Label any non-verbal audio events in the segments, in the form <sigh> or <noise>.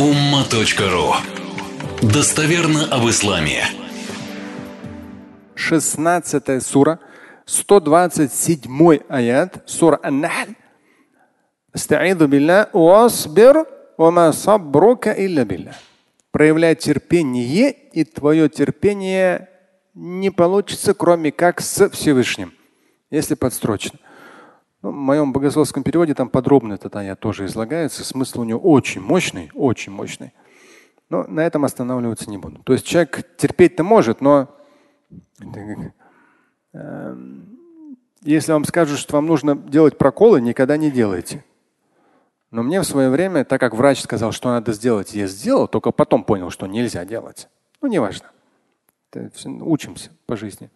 umma.ru Достоверно об исламе. 16 сура, 127 аят, сура Ан-Нахль. Астаиду билля васбир вама сабрука илля билля. Проявляй терпение, и твое терпение не получится, кроме как с Всевышним, если подстрочно. Ну, в моем богословском переводе там подробно этот аят тоже излагается. Смысл у него очень мощный, очень мощный. Но на этом останавливаться не буду. То есть человек терпеть-то может, но эм, если вам скажут, что вам нужно делать проколы, никогда не делайте. Но мне в свое время, так как врач сказал, что надо сделать, я сделал, только потом понял, что нельзя делать. Ну, неважно. Учимся по жизни.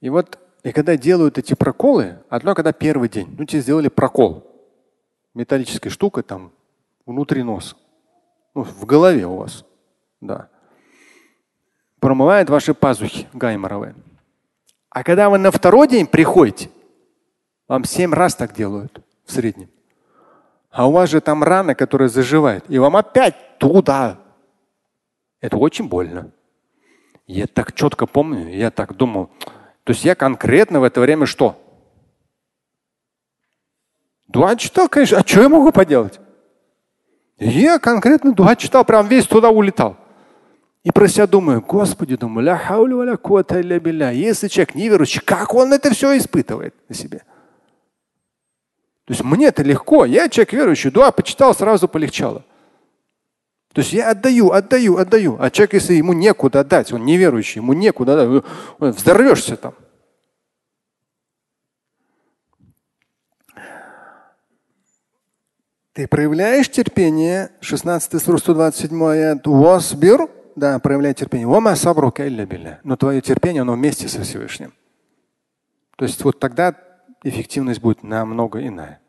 И вот, и когда делают эти проколы, одно когда первый день, ну тебе сделали прокол, металлическая штука там внутри носа, ну, в голове у вас, да, промывает ваши пазухи гайморовые. А когда вы на второй день приходите, вам семь раз так делают в среднем. А у вас же там рана, которая заживает, и вам опять туда. Это очень больно. Я так четко помню, я так думал. То есть я конкретно в это время что? Дуа читал, конечно. А что я могу поделать? Я конкретно дуа читал, прям весь туда улетал. И про себя думаю, Господи, думаю, ля хауля ля куата билля. Если человек неверующий, как он это все испытывает на себе? То есть мне это легко. Я человек верующий, дуа почитал, сразу полегчало. То есть я отдаю, отдаю, отдаю. А человек, если ему некуда отдать, он неверующий, ему некуда отдать, взорвешься там. Ты проявляешь терпение, 16 сура 127 аят, «Васбир», да, проявляй терпение. «Вама сабрука илля билля». Но твое терпение, оно вместе со Всевышним. То есть вот тогда эффективность будет намного иная.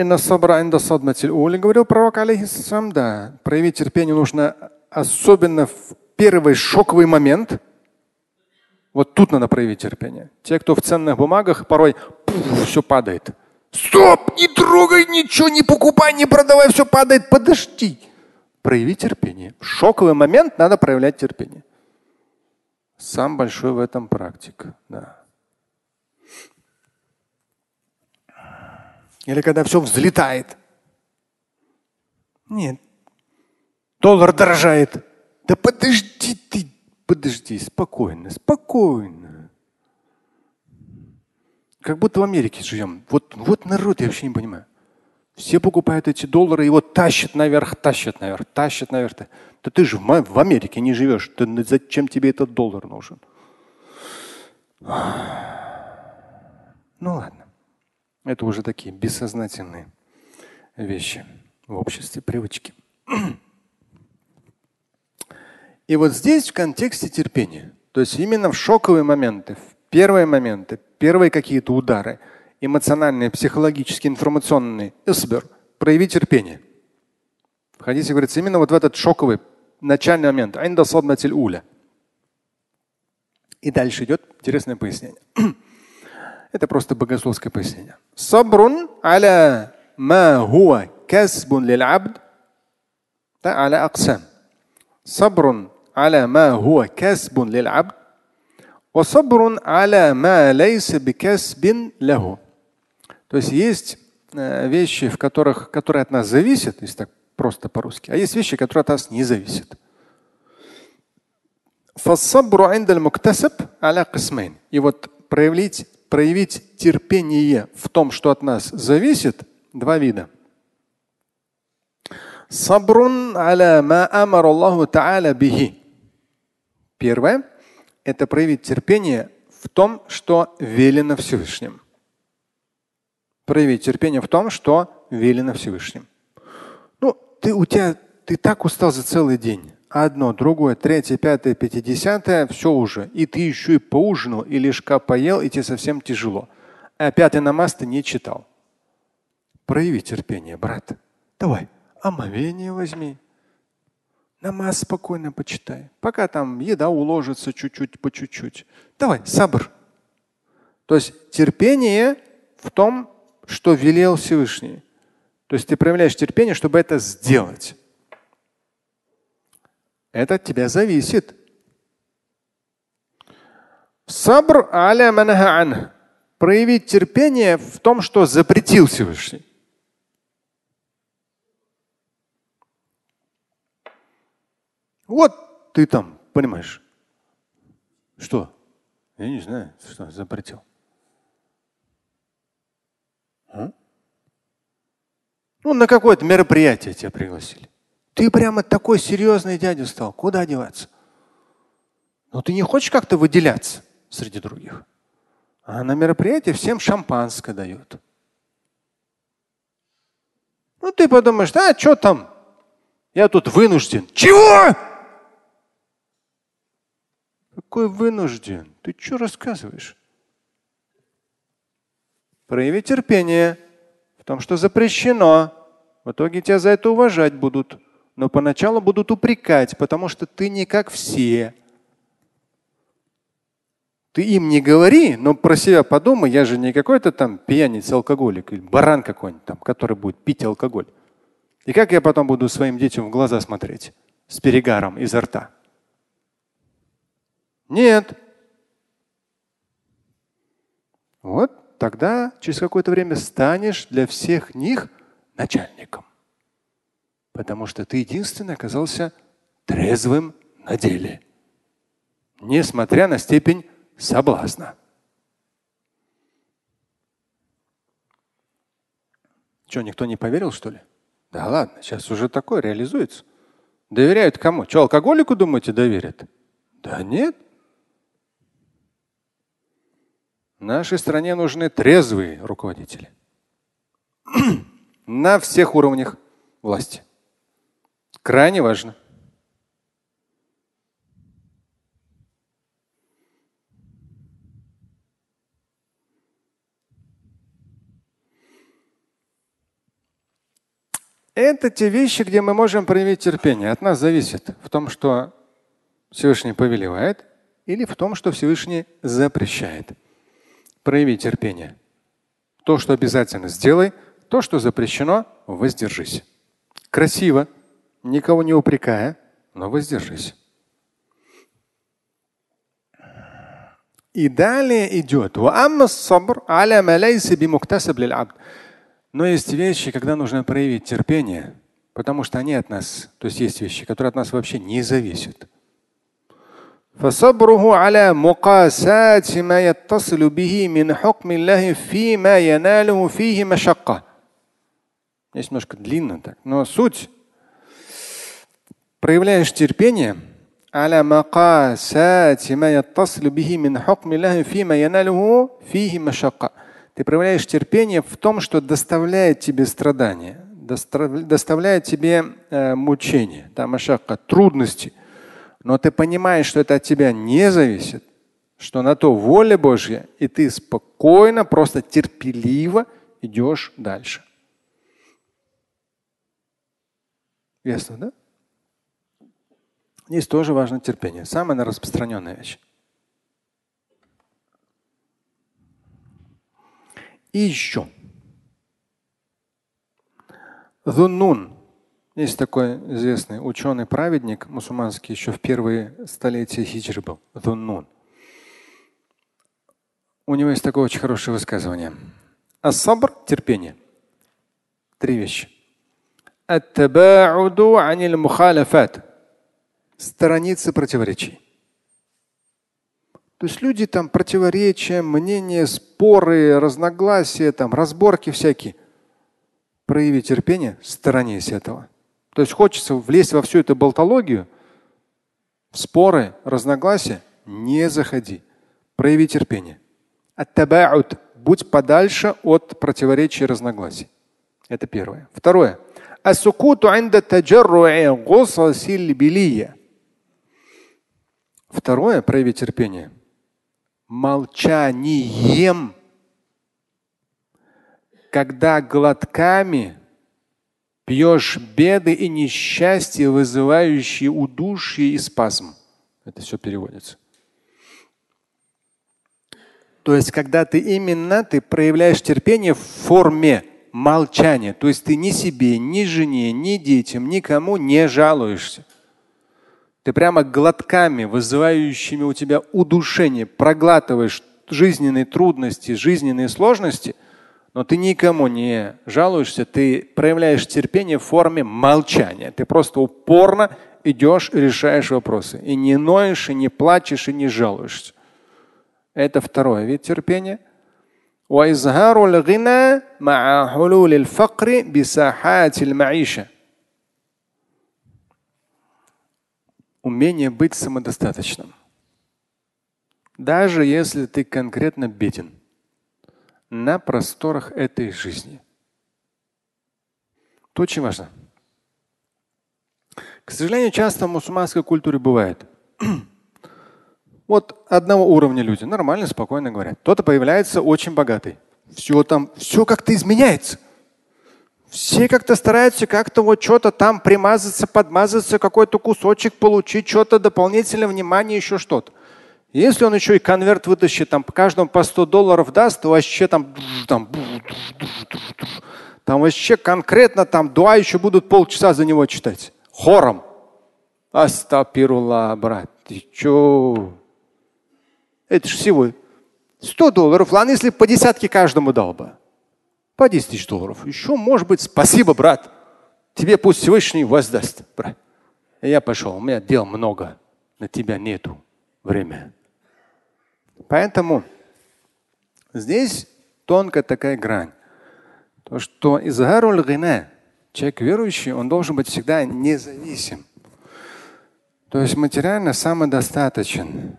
Инна сабра инда садматиль ули, говорил пророк, алейхиссалам, да, проявить терпение нужно особенно в первый шоковый момент. Вот тут надо проявить терпение. Те, кто в ценных бумагах, порой пуф, все падает. Стоп, не трогай ничего, не покупай, не продавай, все падает, подожди. Прояви терпение. В шоковый момент надо проявлять терпение. Сам большой в этом практик. Да. Или когда все взлетает. Нет. Доллар дорожает. Да подожди ты, подожди, спокойно, спокойно. Как будто в Америке живем. Вот, вот народ, я вообще не понимаю. Все покупают эти доллары, его тащат наверх, тащат наверх, тащат наверх. Да ты же в Америке не живешь. Ты, зачем тебе этот доллар нужен? Ну ладно. Это уже такие бессознательные вещи в обществе, привычки. И вот здесь в контексте терпения, то есть именно в шоковые моменты, в первые моменты, первые какие-то удары, эмоциональные, психологические, информационные, исбер, прояви терпение. В хадисе говорится именно вот в этот шоковый начальный момент. И дальше идет интересное пояснение. Это просто богословское пояснение. Сабрун аля ма хуа касбун лил абд. Да, аля аксам. Сабрун аля ма хуа касбун лил абд. وصبر على ما ليس بكسب له. То есть есть э, вещи, в которых, которые от нас зависят, если так просто по-русски, а есть вещи, которые от нас не зависят. И вот проявить проявить терпение в том, что от нас зависит, два вида. Сабрун аля ма амар Аллаху та'аля бихи. Первое – это проявить терпение в том, что велено Всевышним. Проявить терпение в том, что велено Всевышним. Ну, ты, у тебя, ты так устал за целый день одно, другое, третье, пятое, пятидесятое, все уже. И ты еще и поужинал, и лишка поел, и тебе совсем тяжело. А пятый намаз ты не читал. Прояви терпение, брат. Давай, омовение возьми. Намаз спокойно почитай. Пока там еда уложится чуть-чуть по чуть-чуть. Давай, сабр. То есть терпение в том, что велел Всевышний. То есть ты проявляешь терпение, чтобы это сделать. Это от тебя зависит. Сабр аля манахаан. Проявить терпение в том, что запретил Всевышний. Вот ты там, понимаешь. Что? Я не знаю, что запретил. А? Ну, на какое-то мероприятие тебя пригласили. Ты прямо такой серьезный дядя стал. Куда деваться? Но ты не хочешь как-то выделяться среди других. А на мероприятии всем шампанское дают. Ну ты подумаешь, а что там? Я тут вынужден. Чего? Какой вынужден? Ты что рассказываешь? Прояви терпение в том, что запрещено. В итоге тебя за это уважать будут. Но поначалу будут упрекать, потому что ты не как все. Ты им не говори, но про себя подумай, я же не какой-то там пьяница, алкоголик или баран какой-нибудь там, который будет пить алкоголь. И как я потом буду своим детям в глаза смотреть с перегаром изо рта? Нет. Вот тогда через какое-то время станешь для всех них начальником. Потому что ты единственный оказался трезвым на деле, несмотря на степень соблазна. Что, никто не поверил, что ли? Да ладно, сейчас уже такое реализуется. Доверяют кому? Что, алкоголику, думаете, доверят? Да нет. Нашей стране нужны трезвые руководители. <clears throat> На всех уровнях власти. Крайне важно. Это те вещи, где мы можем проявить терпение. От нас зависит в том, что Всевышний повелевает, или в том, что Всевышний запрещает. Прояви терпение. То, что обязательно сделай, то, что запрещено, воздержись. Красиво, никого не упрекая, но воздержись. И далее идет. Но есть вещи, когда нужно проявить терпение, потому что они от нас, то есть есть вещи, которые от нас вообще не зависят. فصبره على مقاسات ما يتصل به من حكم الله فيما يناله فيه مشقة. Здесь немножко длинно так, но суть. проявляешь терпение, ты проявляешь терпение в том, что доставляет тебе страдания, доставляет тебе э, мучения, мучение, там ашака, трудности. Но ты понимаешь, что это от тебя не зависит, что на то воля Божья, и ты спокойно, просто терпеливо идешь дальше. Ясно, да? Здесь тоже важно терпение. Самая распространенная вещь. И еще. Зуннун. Есть такой известный ученый-праведник мусульманский, еще в первые столетия хиджры был. Зуннун. У него есть такое очень хорошее высказывание. Ас-сабр – терпение. Три вещи. Ат-табауду аниль мухаляфат. Сторониться противоречий. То есть люди там противоречия, мнения, споры, разногласия, там разборки всякие. Прояви терпение, сторонись этого. То есть хочется влезть во всю эту болтологию, в споры, разногласия, не заходи. Прояви терпение. Аттабаут. Будь подальше от противоречий и разногласий. Это первое. Второе. Асукуту Второе, прояви терпение молчанием, когда глотками пьешь беды и несчастья, вызывающие удушье и спазм. Это все переводится. То есть, когда ты именно ты проявляешь терпение в форме молчание. То есть ты ни себе, ни жене, ни детям, никому не жалуешься. Ты прямо глотками, вызывающими у тебя удушение, проглатываешь жизненные трудности, жизненные сложности, но ты никому не жалуешься, ты проявляешь терпение в форме молчания. Ты просто упорно идешь и решаешь вопросы. И не ноешь, и не плачешь, и не жалуешься. Это второй вид терпения. Умение быть самодостаточным. Даже если ты конкретно беден на просторах этой жизни. Это очень важно. К сожалению, часто в мусульманской культуре бывает. <clears throat> вот одного уровня люди нормально, спокойно говорят. Кто-то появляется очень богатый. Все там, все как-то изменяется. Все как-то стараются как-то вот что-то там примазаться, подмазаться, какой-то кусочек получить, что-то дополнительное внимание, еще что-то. Если он еще и конверт вытащит, там по каждому по 100 долларов даст, то вообще там, там, там вообще конкретно там дуа еще будут полчаса за него читать. Хором. Астапирулла, брат, ты че? Это же всего 100 долларов. Ладно, если по десятке каждому дал бы. По 10 тысяч долларов. Еще, может быть, спасибо, брат. Тебе пусть Всевышний воздаст, брат. Я пошел, у меня дел много. На тебя нету времени. Поэтому здесь тонкая такая грань. То, что изгаруль гина, человек верующий, он должен быть всегда независим. То есть материально самодостаточен.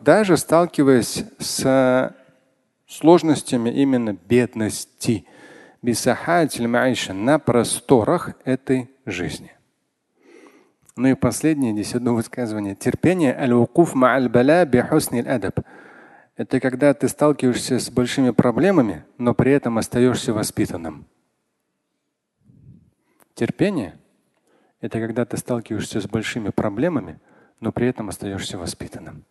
Даже сталкиваясь с сложностями именно бедности, на просторах этой жизни. Ну и последнее, здесь одно высказывание. Терпение это когда ты сталкиваешься с большими проблемами, но при этом остаешься воспитанным. Терпение – это когда ты сталкиваешься с большими проблемами, но при этом остаешься воспитанным.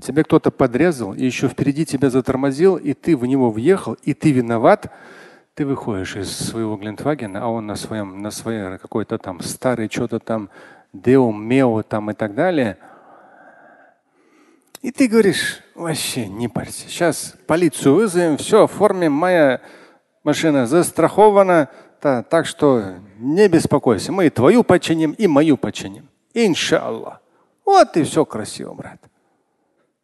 Тебя кто-то подрезал, и еще впереди тебя затормозил, и ты в него въехал, и ты виноват – ты выходишь из своего Глинтвагена, а он на своем, на своей какой-то там старый что-то там Део, Мео там и так далее. И ты говоришь, вообще не парься. Сейчас полицию вызовем, все оформим, моя машина застрахована, да, так что не беспокойся. Мы и твою починим, и мою починим. Иншаллах. Вот и все красиво, брат.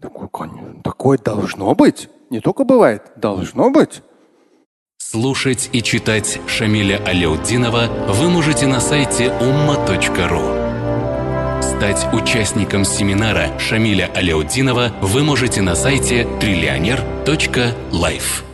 Такое, такое должно быть. Не только бывает, должно быть. Слушать и читать Шамиля Аляутдинова вы можете на сайте umma.ru. Стать участником семинара Шамиля Аляутдинова вы можете на сайте триллионер.life.